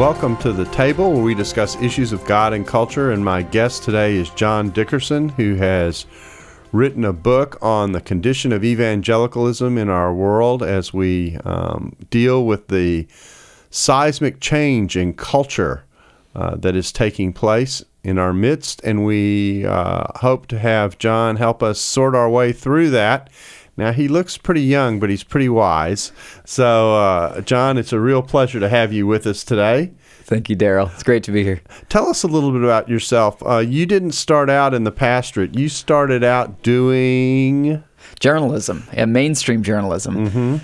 Welcome to the table where we discuss issues of God and culture. And my guest today is John Dickerson, who has written a book on the condition of evangelicalism in our world as we um, deal with the seismic change in culture uh, that is taking place in our midst. And we uh, hope to have John help us sort our way through that. Now, he looks pretty young, but he's pretty wise. So, uh, John, it's a real pleasure to have you with us today. Thank you, Darrell. It's great to be here. Tell us a little bit about yourself. Uh, you didn't start out in the pastorate, you started out doing journalism, yeah, mainstream journalism. Mm-hmm.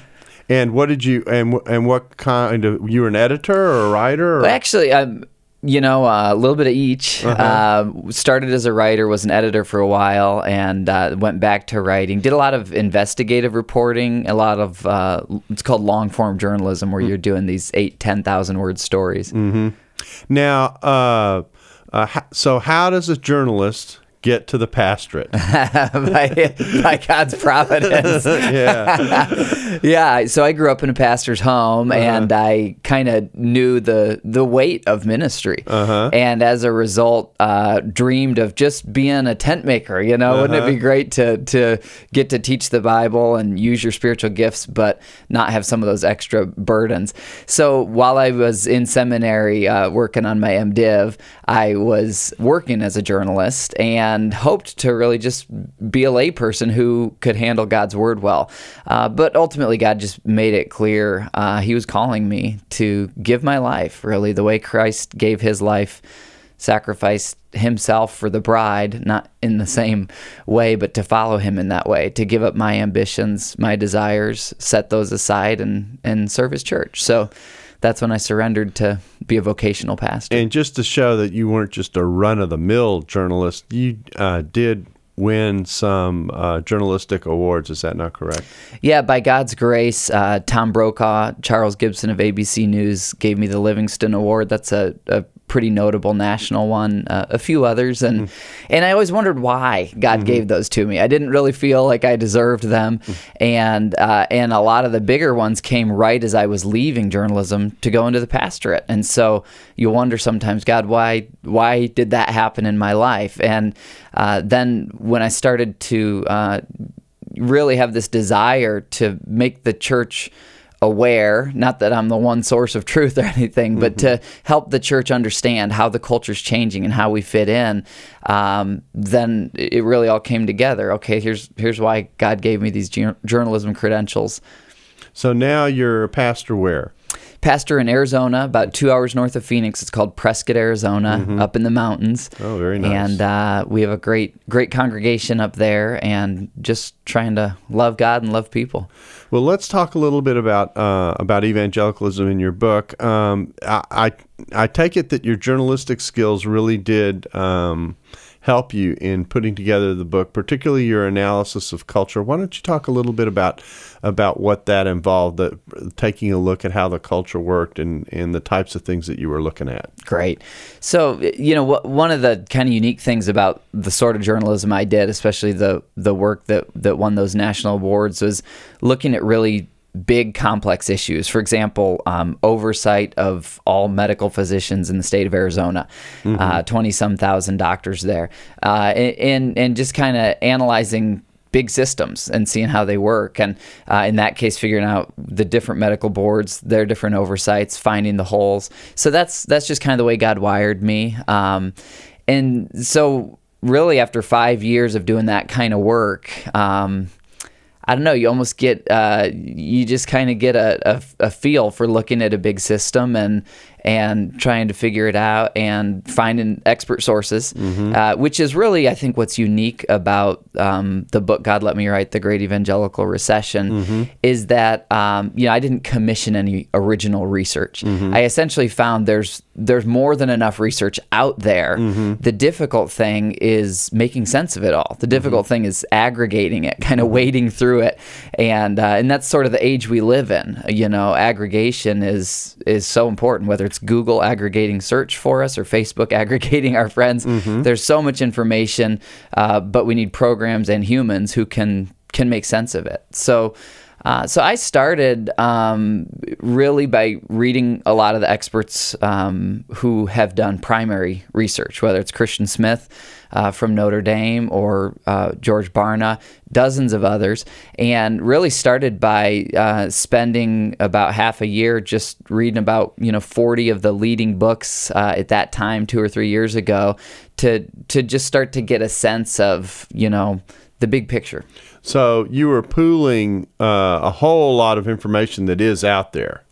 And what did you and and what kind of you were an editor or a writer? Or? Well, actually, I'm you know, uh, a little bit of each. Uh-huh. Uh, started as a writer, was an editor for a while, and uh, went back to writing. Did a lot of investigative reporting, a lot of uh, it's called long form journalism, where mm-hmm. you're doing these eight, ten thousand word stories. Mm-hmm. Now, uh, uh, so how does a journalist get to the pastorate by, by, God's providence. yeah, yeah. So I grew up in a pastor's home, uh-huh. and I kind of knew the the weight of ministry, uh-huh. and as a result, uh, dreamed of just being a tent maker. You know, uh-huh. wouldn't it be uh-huh. great to to get to teach the Bible and use your spiritual gifts, but not have some of those extra burdens? So while I was in seminary uh, working on my MDiv, I was working as a journalist and and hoped to really just be a layperson who could handle God's word well. Uh, but ultimately, God just made it clear uh, He was calling me to give my life, really, the way Christ gave His life, sacrificed Himself for the bride, not in the same way, but to follow Him in that way, to give up my ambitions, my desires, set those aside, and, and serve His church. So, that's when I surrendered to be a vocational pastor. And just to show that you weren't just a run of the mill journalist, you uh, did win some uh, journalistic awards. Is that not correct? Yeah, by God's grace, uh, Tom Brokaw, Charles Gibson of ABC News gave me the Livingston Award. That's a, a pretty notable national one, uh, a few others, and mm. and I always wondered why God mm-hmm. gave those to me. I didn't really feel like I deserved them, mm. and uh, and a lot of the bigger ones came right as I was leaving journalism to go into the pastorate, and so you wonder sometimes, God, why why did that happen in my life? And uh, then when I started to uh, really have this desire to make the church aware, not that I'm the one source of truth or anything, mm-hmm. but to help the church understand how the culture's changing and how we fit in, um, then it really all came together. Okay, here's here's why God gave me these journalism credentials. So now you're a pastor where? Pastor in Arizona, about two hours north of Phoenix. It's called Prescott, Arizona, mm-hmm. up in the mountains. Oh, very nice. And uh, we have a great, great congregation up there, and just trying to love God and love people. Well, let's talk a little bit about uh, about evangelicalism in your book. Um, I, I, I take it that your journalistic skills really did. Um, help you in putting together the book, particularly your analysis of culture. Why don't you talk a little bit about about what that involved, taking a look at how the culture worked and, and the types of things that you were looking at? Great. So, you know, one of the kind of unique things about the sort of journalism I did, especially the the work that that won those national awards, was looking at really big complex issues. For example, um, oversight of all medical physicians in the state of Arizona, twenty mm-hmm. uh, some thousand doctors there, uh, and and just kind of analyzing big systems and seeing how they work and uh, in that case figuring out the different medical boards their different oversights finding the holes so that's that's just kind of the way god wired me um, and so really after five years of doing that kind of work um, I don't know. You almost get, uh, you just kind of get a, a, a, feel for looking at a big system and and trying to figure it out and finding expert sources, mm-hmm. uh, which is really, I think, what's unique about um, the book God Let Me Write: The Great Evangelical Recession mm-hmm. is that um, you know I didn't commission any original research. Mm-hmm. I essentially found there's there's more than enough research out there. Mm-hmm. The difficult thing is making sense of it all. The difficult mm-hmm. thing is aggregating it, kind of wading through it, and uh, and that's sort of the age we live in. You know, aggregation is is so important. Whether it's Google aggregating search for us or Facebook aggregating our friends, mm-hmm. there's so much information, uh, but we need programs and humans who can can make sense of it. So. Uh, so I started um, really by reading a lot of the experts um, who have done primary research, whether it's Christian Smith uh, from Notre Dame or uh, George Barna, dozens of others, and really started by uh, spending about half a year just reading about you know 40 of the leading books uh, at that time, two or three years ago, to to just start to get a sense of you know the big picture. So you were pooling uh, a whole lot of information that is out there.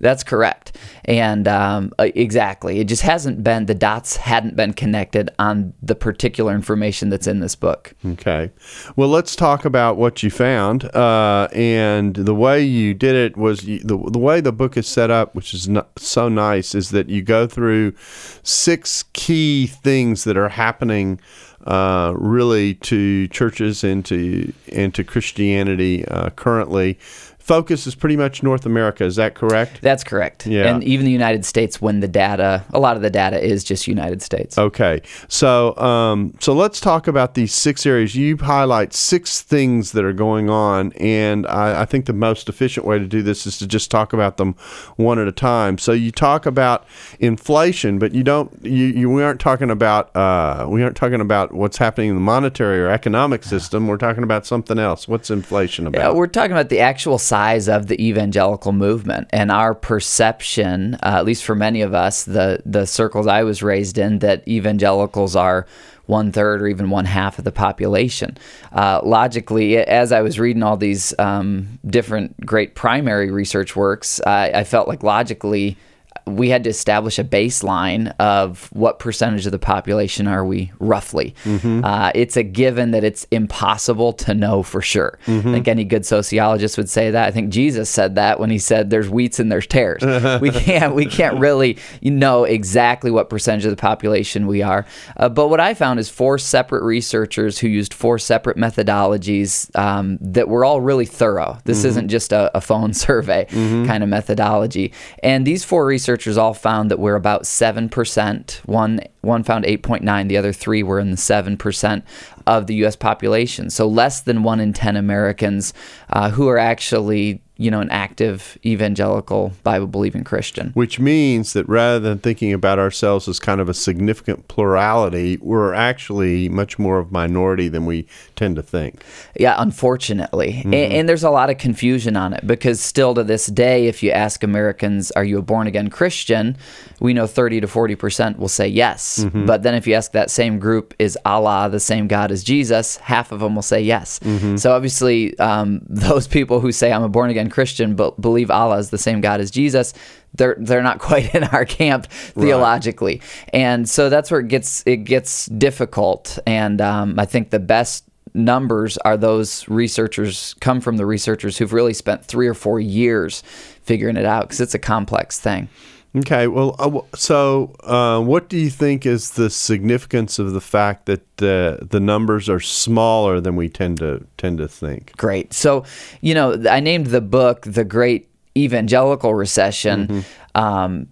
That's correct. And um, uh, exactly. It just hasn't been, the dots hadn't been connected on the particular information that's in this book. Okay. Well, let's talk about what you found. Uh, and the way you did it was you, the, the way the book is set up, which is not, so nice, is that you go through six key things that are happening uh, really to churches and to and to Christianity uh, currently focus is pretty much North America. Is that correct? That's correct. Yeah. And even the United States, when the data, a lot of the data is just United States. Okay. So, um, so let's talk about these six areas. You highlight six things that are going on, and I, I think the most efficient way to do this is to just talk about them one at a time. So you talk about inflation, but you don't. You, you we aren't talking about. Uh, we aren't talking about what's happening in the monetary or economic system. We're talking about something else. What's inflation about? Yeah, we're talking about the actual size of the evangelical movement and our perception, uh, at least for many of us, the the circles I was raised in, that evangelicals are one third or even one half of the population. Uh, logically, as I was reading all these um, different great primary research works, I, I felt like logically we had to establish a baseline of what percentage of the population are we roughly. Mm-hmm. Uh, it's a given that it's impossible to know for sure. Mm-hmm. I think any good sociologist would say that. I think Jesus said that when he said there's wheats and there's tares. we can't we can't really know exactly what percentage of the population we are. Uh, but what I found is four separate researchers who used four separate methodologies um, that were all really thorough. This mm-hmm. isn't just a, a phone survey mm-hmm. kind of methodology. And these four researchers researchers all found that we're about 7%. One, one found 8.9, the other three were in the 7% of the U.S. population. So less than one in 10 Americans uh, who are actually you know, an active evangelical Bible believing Christian. Which means that rather than thinking about ourselves as kind of a significant plurality, we're actually much more of a minority than we tend to think. Yeah, unfortunately. Mm-hmm. And, and, there's a lot of confusion on it because still to this day, if you ask Americans, are you a born again Christian? We know 30 to 40% will say yes. Mm-hmm. But then if you ask that same group, is Allah the same God as Jesus? Half of them will say yes. Mm-hmm. So obviously, um, those people who say, I'm a born again and Christian but believe Allah is the same God as Jesus, they're they're not quite in our camp theologically, right. and so that's where it gets it gets difficult. And um, I think the best numbers are those researchers come from the researchers who've really spent three or four years figuring it out because it's a complex thing. Okay, well, uh, so uh, what do you think is the significance of the fact that uh, the numbers are smaller than we tend to tend to think? Great. So, you know, I named the book "The Great Evangelical Recession." Mm-hmm. Um,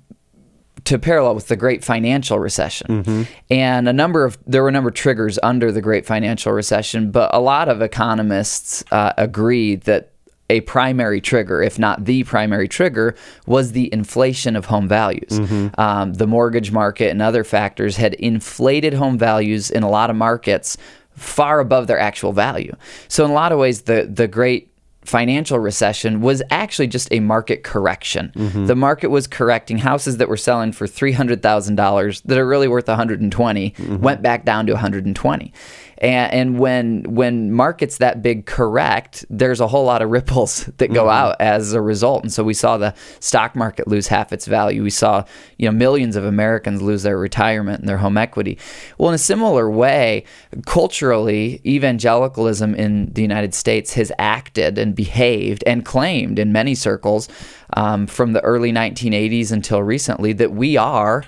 to parallel with the great financial recession. Mm-hmm. And a number of there were a number of triggers under the great financial recession, but a lot of economists uh, agree that a primary trigger, if not the primary trigger, was the inflation of home values. Mm-hmm. Um, the mortgage market and other factors had inflated home values in a lot of markets far above their actual value. So, in a lot of ways, the the great financial recession was actually just a market correction. Mm-hmm. The market was correcting houses that were selling for $300,000 that are really worth 120 mm-hmm. went back down to 120. And, and when when markets that big correct, there's a whole lot of ripples that go mm-hmm. out as a result. And so we saw the stock market lose half its value. We saw you know millions of Americans lose their retirement and their home equity. Well, in a similar way, culturally, evangelicalism in the United States has acted and behaved and claimed in many circles um, from the early 1980s until recently that we are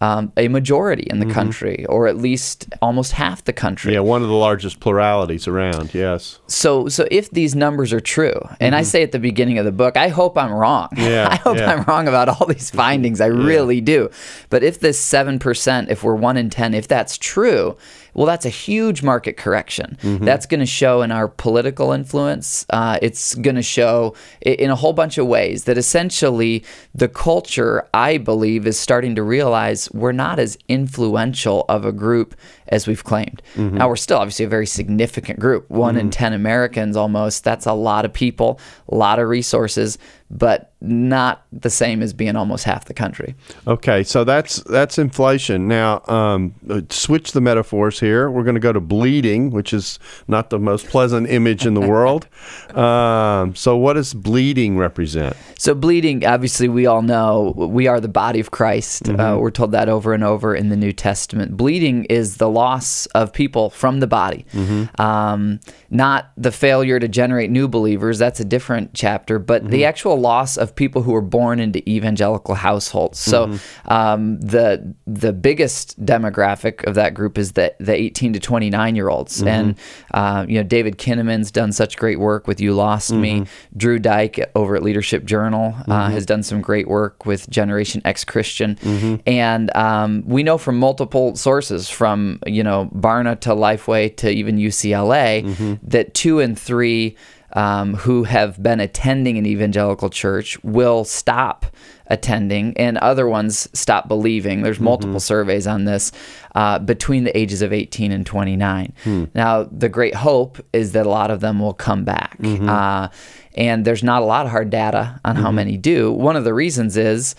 um, a majority in the mm-hmm. country, or at least almost half the country. Yeah, one of the largest pluralities around. Yes. So, so if these numbers are true, and mm-hmm. I say at the beginning of the book, I hope I'm wrong. Yeah, I hope yeah. I'm wrong about all these findings. I yeah. really do. But if this seven percent, if we're one in ten, if that's true, well, that's a huge market correction. Mm-hmm. That's going to show in our political influence. Uh, it's going to show in a whole bunch of ways that essentially the culture, I believe, is starting to realize we're not as influential of a group as we've claimed. Mm-hmm. Now, we're still obviously a very significant group. One mm-hmm. in 10 Americans almost. That's a lot of people, a lot of resources but not the same as being almost half the country. Okay, so that's that's inflation. Now, um, switch the metaphors here. We're going to go to bleeding, which is not the most pleasant image in the world. Um, so, what does bleeding represent? So, bleeding, obviously, we all know we are the body of Christ. Uh, mm-hmm. Uh, we're told that over and over in the New Testament. Bleeding is the loss of people from the body, mm-hmm. um, not the failure to generate new believers. That's a different chapter, but mm-hmm. the actual loss of people who were born into evangelical households. So mm-hmm. um, the the biggest demographic of that group is the the 18 to 29 year olds, mm-hmm. and uh, you know David Kinnaman's done such great work with "You Lost mm-hmm. Me." Drew Dyck over at Leadership Journal uh, mm-hmm. has done some great work with Generation Ex-Christian, mm-hmm. and um, we know from multiple sources, from you know Barna to Lifeway to even UCLA, mm-hmm. that two and three um, who have been attending an evangelical church will stop attending, and other ones stop believing. There's mm-hmm. multiple mm-hmm. surveys on this uh, between the ages of 18 and 29. Hmm. Now, the great hope is that a lot of them will come back. Mm-hmm. Uh, and there's not a lot of hard data on mm-hmm. how many do. One of the reasons is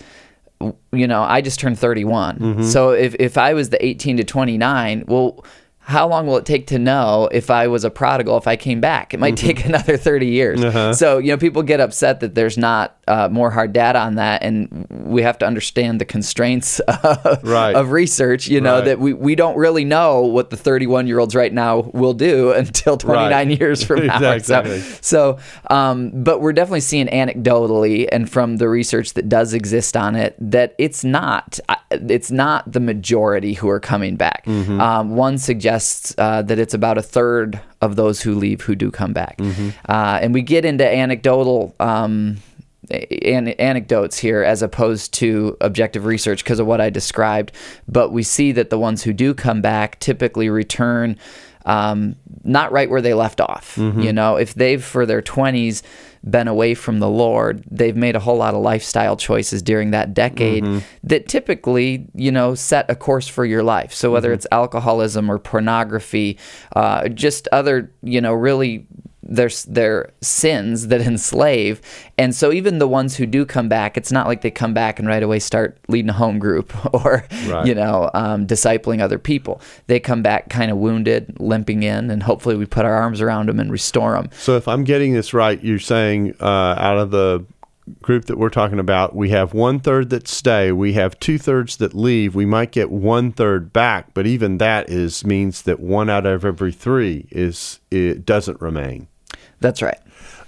you know, I just turned 31. Mm-hmm. So if, if I was the 18 to 29, well, how long will it take to know if I was a prodigal if I came back? It might mm-hmm. take another 30 years. Uh-huh. So, you know, people get upset that there's not uh, more hard data on that. And we have to understand the constraints of, right. of research, you know, right. that we, we don't really know what the 31 year olds right now will do until 29 right. years from now. exactly. So, so um, but we're definitely seeing anecdotally and from the research that does exist on it that it's not, it's not the majority who are coming back. Mm-hmm. Um, one suggests suggests uh, that it's about a third of those who leave who do come back. Mm-hmm. Uh, and we get into anecdotal. Um, an- anecdotes here as opposed to objective research because of what I described, but we see that the ones who do come back typically return um, not right where they left off. Mm-hmm. You know, if they've for their 20s been away from the Lord, they've made a whole lot of lifestyle choices during that decade mm-hmm. that typically, you know, set a course for your life. So whether mm-hmm. it's alcoholism or pornography, uh, just other, you know, really their their sins that enslave. And so even the ones who do come back, it's not like they come back and right away start leading a home group or right. you know um, discipling other people. They come back kind of wounded, limping in, and hopefully we put our arms around them and restore them. So if I'm getting this right, you're saying uh, out of the group that we're talking about, we have one third that stay, we have two thirds that leave. We might get one third back, but even that is means that one out of every three is it doesn't remain. That's right.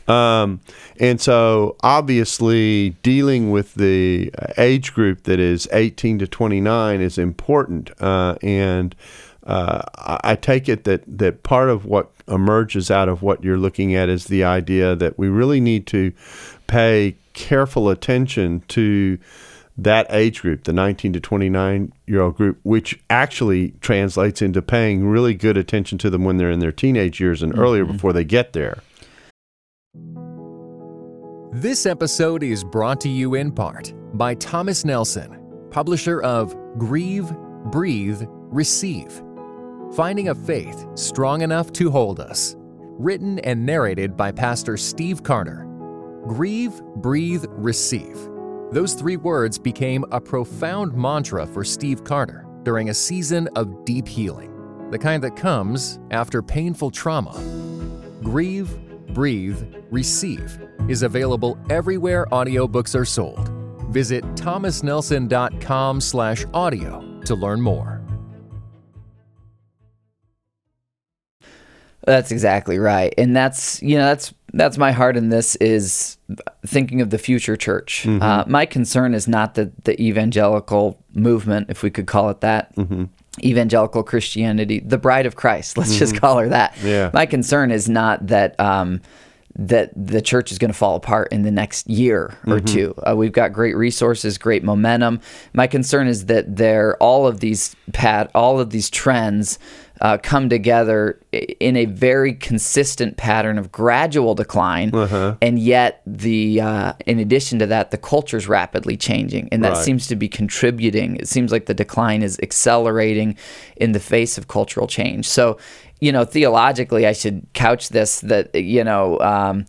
Um, and so, obviously, dealing with the age group that is 18 to 29 is important. Uh, and uh, I take it that, that part of what emerges out of what you're looking at is the idea that we really need to pay careful attention to that age group, the 19 to 29 year old group, which actually translates into paying really good attention to them when they're in their teenage years and mm-hmm. earlier before they get there. This episode is brought to you in part by Thomas Nelson, publisher of Grieve, Breathe, Receive Finding a Faith Strong Enough to Hold Us. Written and narrated by Pastor Steve Carter. Grieve, Breathe, Receive. Those three words became a profound mantra for Steve Carter during a season of deep healing. the kind that comes after painful trauma. Grieve, Breathe, Receive is available everywhere audiobooks are sold. Visit thomasnelson.com slash audio to learn more. That's exactly right. And that's, you know, that's that's my heart in this is thinking of the future church. Mm-hmm. Uh, my concern is not that the evangelical movement, if we could call it that, mm-hmm. Evangelical Christianity, the bride of Christ. Let's mm-hmm. just call her that. Yeah. My concern is not that. Um, that the church is going to fall apart in the next year or mm-hmm. two. Uh, we've got great resources, great momentum. My concern is that there all of these pat all of these trends uh, come together in a very consistent pattern of gradual decline, uh-huh. and yet the uh, in addition to that, the culture is rapidly changing, and that right. seems to be contributing. It seems like the decline is accelerating in the face of cultural change. So, you know, theologically, I should couch this that you know. Um,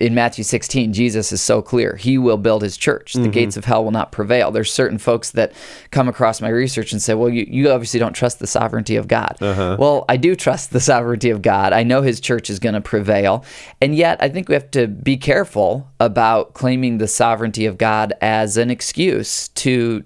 in Matthew 16, Jesus is so clear. He will build his church. The mm-hmm. gates of hell will not prevail. There's certain folks that come across my research and say, well, you, you obviously don't trust the sovereignty of God. Uh-huh. Well, I do trust the sovereignty of God. I know his church is going to prevail. And yet, I think we have to be careful about claiming the sovereignty of God as an excuse to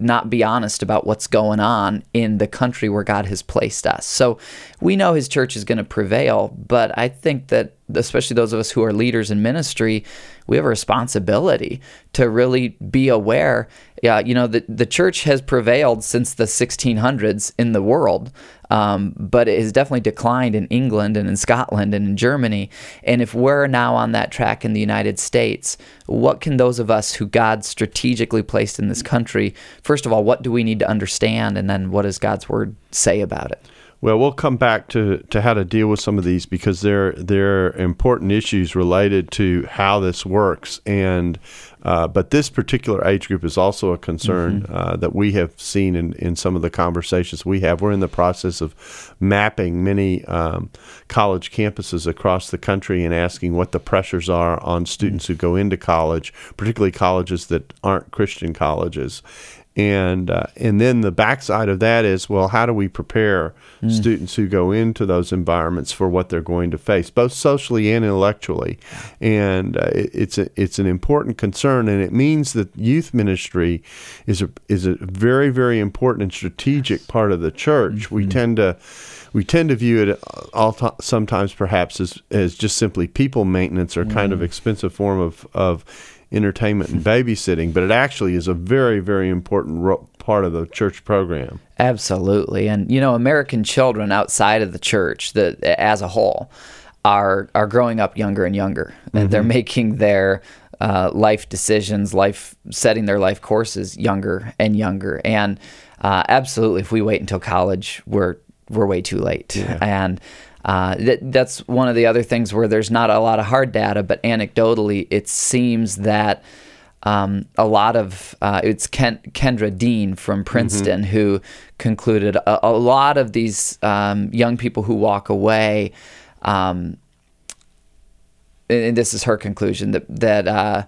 not be honest about what's going on in the country where God has placed us. So we know his church is going to prevail, but I think that especially those of us who are leaders in ministry, we have a responsibility to really be aware. Yeah, you know, the, the church has prevailed since the 1600s in the world, um, but it has definitely declined in England and in Scotland and in Germany. And if we're now on that track in the United States, what can those of us who God strategically placed in this country, first of all, what do we need to understand? And then what does God's word say about it? Well, we'll come back to, to how to deal with some of these because there are important issues related to how this works, and uh, but this particular age group is also a concern mm-hmm. uh, that we have seen in, in some of the conversations we have. We're in the process of mapping many um, college campuses across the country and asking what the pressures are on students mm-hmm. who go into college, particularly colleges that aren't Christian colleges, and uh, and then the backside of that is well how do we prepare mm. students who go into those environments for what they're going to face both socially and intellectually and uh, it, it's a, it's an important concern and it means that youth ministry is a is a very very important and strategic part of the church mm-hmm. we tend to we tend to view it all t- sometimes perhaps as, as just simply people maintenance or mm. kind of mm. expensive form of, of entertainment and babysitting, but it actually is a very, very important ro- part of the church program. Absolutely, and you know, American children outside of the church, that as a whole, are are growing up younger and younger, and mm-hmm. they're making their uh, life decisions, life setting their life courses younger and younger, and uh, absolutely, if we wait until college, we're we're way too late, yeah. and uh, that, that's one of the other things where there's not a lot of hard data, but anecdotally, it seems that um, a lot of uh, it's Ken, Kenda Dean from Princeton mm-hmm. who concluded a, a, lot of these um, young people who walk away. Um, and this is her conclusion that that uh,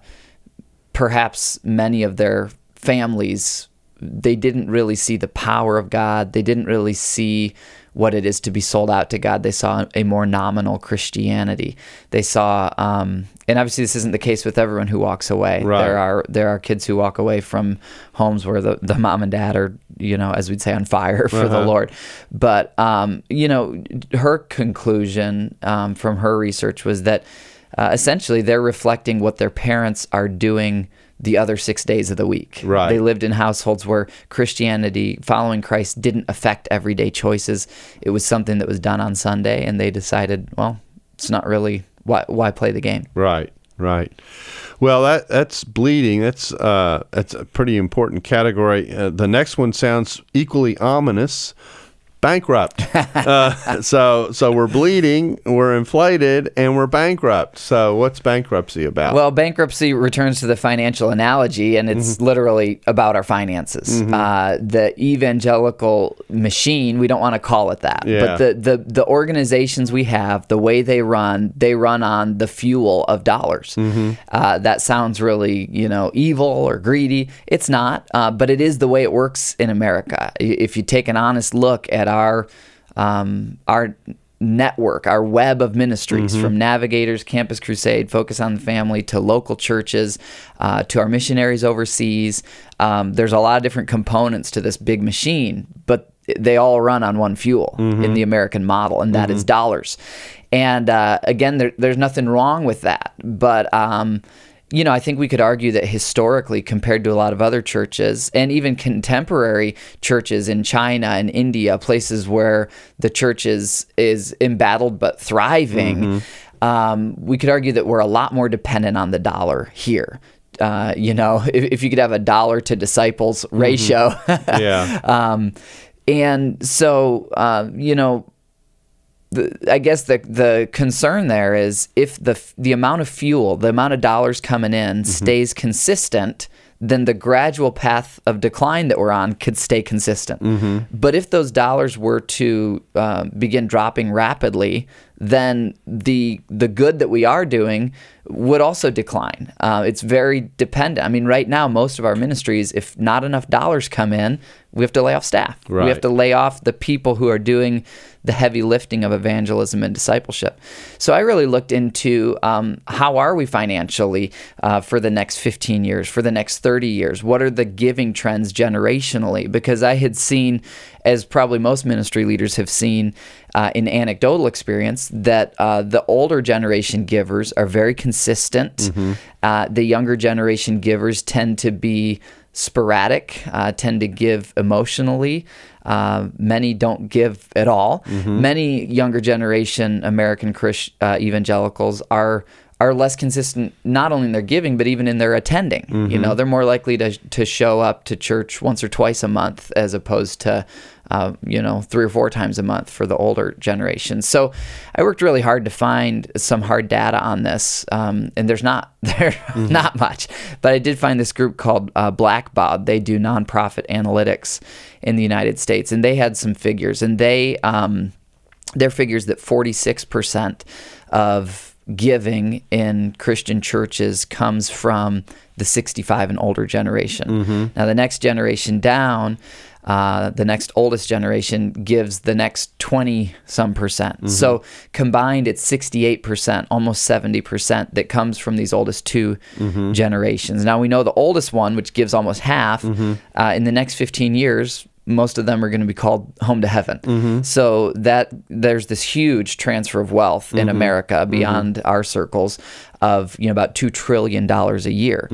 perhaps many of their families they didn't really see the power of God. They didn't really see what it is to be sold out to God. They saw a more nominal Christianity. They saw, um, and obviously this isn't the case with everyone who walks away. Right. There are there are kids who walk away from homes where the, the mom and dad are, you know, as we'd say, on fire for uh-huh. the Lord. But um, you know, her conclusion um, from her research was that uh, essentially they're reflecting what their parents are doing the other six days of the week. Right. They lived in households where Christianity, following Christ, didn't affect everyday choices. It was something that was done on Sunday, and they decided, well, it's not really why why play the game. Right. Right. Well, that that's bleeding. That's uh, that's a pretty important category. Uh, the next one sounds equally ominous bankrupt. uh, so so we're bleeding, we're inflated, and we're bankrupt. So what's bankruptcy about? Well, bankruptcy returns to the financial analogy, and it's mm-hmm. literally about our finances. Mm-hmm. Uh, the evangelical machine, we don't want to call it that, yeah. but the, the the organizations we have, the way they run, they run on the fuel of dollars. Mm-hmm. Uh, that sounds really you know evil or greedy. It's not, uh, but it is the way it works in America. If you take an honest look at our um, our network, our web of ministries, from Navigators, Campus Crusade, Focus on the Family, to local churches, uh, to our missionaries overseas. Um, there's a lot of different components to this big machine, but they all run on one fuel in the American model, and that is dollars. And uh, again, there, there's nothing wrong with that, but. Um, you know, I think we could argue that historically, compared to a lot of other churches and even contemporary churches in China and India, places where the church is, is embattled but thriving, um, we could argue that we're a lot more dependent on the dollar here. Uh, you know, if, if you could have a dollar to disciples ratio. Yeah. um, and so, uh, you know, the, I guess the the concern there is if the the amount of fuel, the amount of dollars coming in stays consistent, then the gradual path of decline that we're on could stay consistent. But if those dollars were to uh, begin dropping rapidly, then the the good that we are doing would also decline. Uh, it's very dependent. I mean, right now, most of our ministries, if not enough dollars come in, we have to lay off staff. We have to lay off the people who are doing the heavy lifting of evangelism and discipleship. So I really looked into um, how are we financially uh, for the next 15 years, for the next 30 years? What are the giving trends generationally? Because I had seen, as probably most ministry leaders have seen uh, in anecdotal experience, that uh, the older generation givers are very consistent. Uh, the younger generation givers tend to be sporadic, uh, tend to give emotionally. Uh, many don't give at all. Many younger generation American Christ, uh, evangelicals are are less consistent, not only in their giving, but even in their attending. You know, they're more likely to to show up to church once or twice a month as opposed to uh, you know, three or four times a month for the older generation. So I worked really hard to find some hard data on this, um, and there's not there's not much. But I did find this group called uh, Blackbaud. They do nonprofit analytics in the United States, and they had some figures, and they um, their figures that 46 percent of giving in Christian churches comes from the 65 and older generation. Now, the next generation down, uh, the next oldest generation gives the next 20 some percent. Mm-hmm. So combined, it's 68 percent, almost 70 percent that comes from these oldest 2 mm-hmm. generations. Now, we know the oldest one, which gives almost half, mm-hmm. uh, in the next 15 years, most of them are going to be called home to heaven. So that there's this huge transfer of wealth in America beyond our circles of you know about two trillion dollars a year.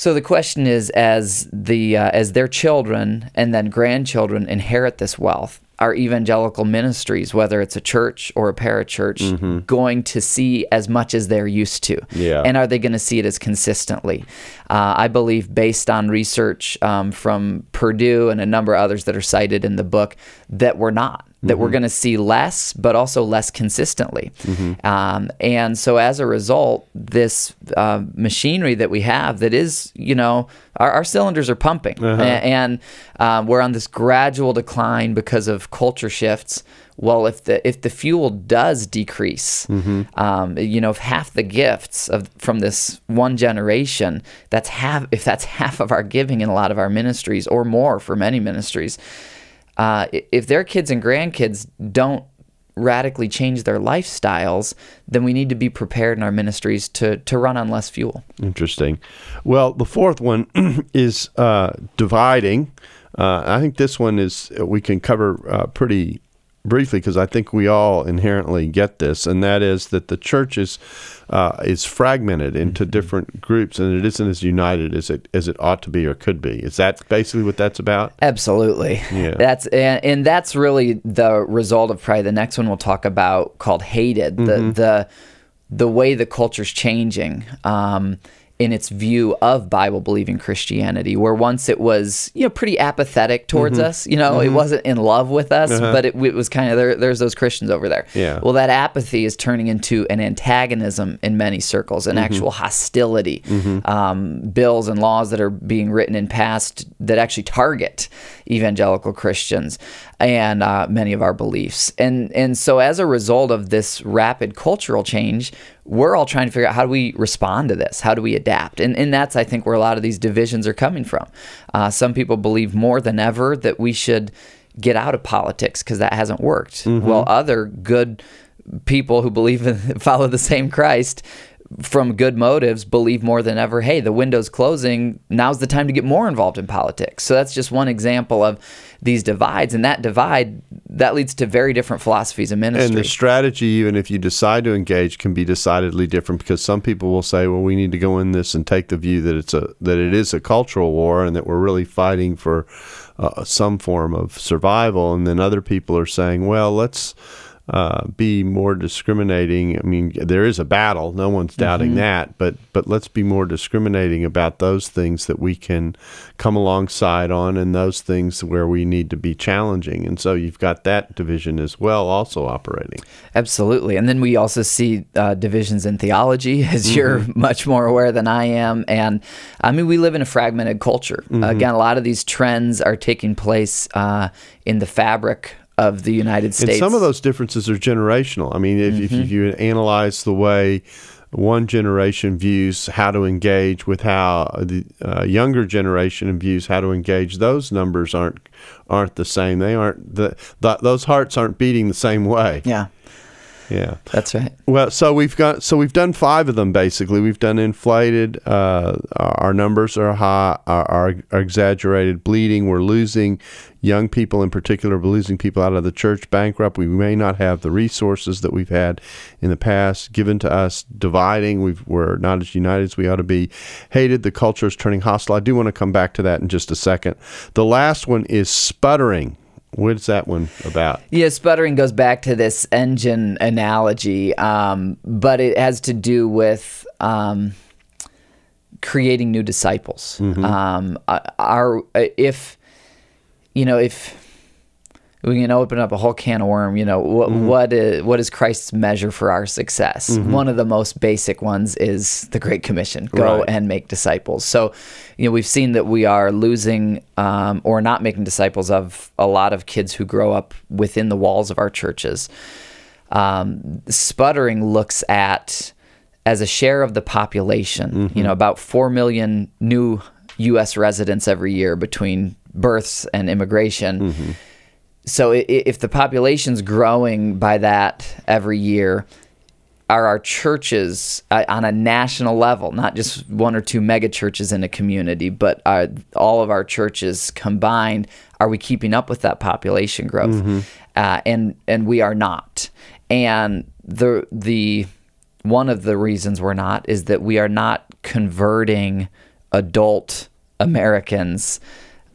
So the question is, as the uh, as their children and then grandchildren inherit this wealth, are evangelical ministries, whether it's a church or a parachurch, going to see as much as they're used to? Yeah. And are they going to see it as consistently? Uh, I believe, based on research um, from Purdue and a number of others that are cited in the book, that we're not. That we're going to see less, but also less consistently. Um, and so, as a result, this uh, machinery that we have that is, you know, our, our cylinders are pumping. A- And um, we're on this gradual decline because of culture shifts. Well if the if the fuel does decrease um, you know if half the gifts of from this one generation that's half if that's half of our giving in a lot of our ministries or more for many ministries uh, if their kids and grandkids don't radically change their lifestyles then we need to be prepared in our ministries to to run on less fuel Interesting. Well, the fourth one is uh, dividing. Uh, I think this one is we can cover uh, pretty briefly because I think we all inherently get this, and that is that the church is uh, is fragmented into different groups, and it isn't as united as it as it ought to be or could be. Is that basically what that's about? Absolutely. Yeah. That's and, and that's really the result of probably the next one we'll talk about called hated. The the the way the culture's changing. Um, in its view of Bible believing Christianity, where once it was, you know, pretty apathetic towards mm-hmm. us, you know, it mm-hmm. wasn't in love with us, uh-huh. but it, it was kind of there, there's those Christians over there. Yeah. Well, that apathy is turning into an antagonism in many circles, an mm-hmm. actual hostility. Um, bills and laws that are being written and passed that actually target evangelical Christians and uh, many of our beliefs. And and so as a result of this rapid cultural change, we're all trying to figure out how do we respond to this? How do we adapt? And and that's I think where a lot of these divisions are coming from. Uh, some people believe more than ever that we should get out of politics because that hasn't worked. Mm-hmm. Well, other good people who believe in follow the same Christ from good motives believe more than ever hey the window's closing now's the time to get more involved in politics. So that's just one example of these divides and that divide that leads to very different philosophies of ministry and the strategy even if you decide to engage can be decidedly different because some people will say well we need to go in this and take the view that it's a that it is a cultural war and that we're really fighting for uh, some form of survival. And then other people are saying well let's uh, be more discriminating. I mean, there is a battle; no one's doubting mm-hmm. that. But but let's be more discriminating about those things that we can come alongside on, and those things where we need to be challenging. And so you've got that division as well, also operating. Absolutely, and then we also see uh, divisions in theology, as mm-hmm. you're much more aware than I am. And I mean, we live in a fragmented culture. Mm-hmm. again, a lot of these trends are taking place uh, in the fabric of the United States. And some of those differences are generational. I mean, if, mm-hmm. if, if you analyze the way one generation views how to engage with how the uh, younger generation views how to engage, those numbers aren't aren't the same. They aren't the, the those hearts aren't beating the same way. Yeah. Yeah, that's right. Well, so we've got so we've done five of them basically. We've done inflated. Uh, our numbers are high. Our, are, are, exaggerated. Bleeding. We're losing young people in particular. We're losing people out of the church. Bankrupt. We may not have the resources that we've had in the past given to us. Dividing. we we're not as united as we ought to be. Hated. The culture is turning hostile. I do want to come back to that in just a second. The last one is sputtering. What's that one about? Yeah, sputtering goes back to this engine analogy, um, but it has to do with um, creating new disciples. Mm-hmm. Um, our if you know if we can open up a whole can of worm. You know what mm-hmm. what is what is Christ's measure for our success? Mm-hmm. One of the most basic ones is the Great Commission: go right. and make disciples. So, you know, we've seen that we are losing um, or not making disciples of a lot of kids who grow up within the walls of our churches. Um, sputtering looks at as a share of the population. Mm-hmm. You know, about four million new U.S. residents every year between births and immigration mm-hmm so if the population's growing by that every year, are our churches uh, on a national level, not just one or two mega churches in a community, but are all of our churches combined, are we keeping up with that population growth? Mm-hmm. Uh, and and we are not. And the the one of the reasons we're not is that we are not converting adult Americans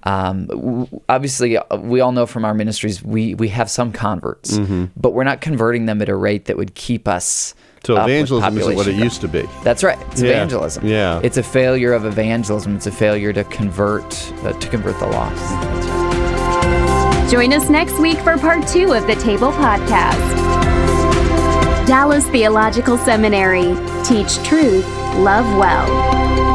um, obviously, uh, we all know from our ministries we we have some converts, mm-hmm. but we're not converting them at a rate that would keep us. So evangelism isn't what it used to be. That's right. It's yeah. evangelism. Yeah. It's a failure of evangelism. It's a failure to convert uh, to convert the lost. Right. Join us next week for part two of the Table Podcast. Dallas Theological Seminary. Teach truth, love well.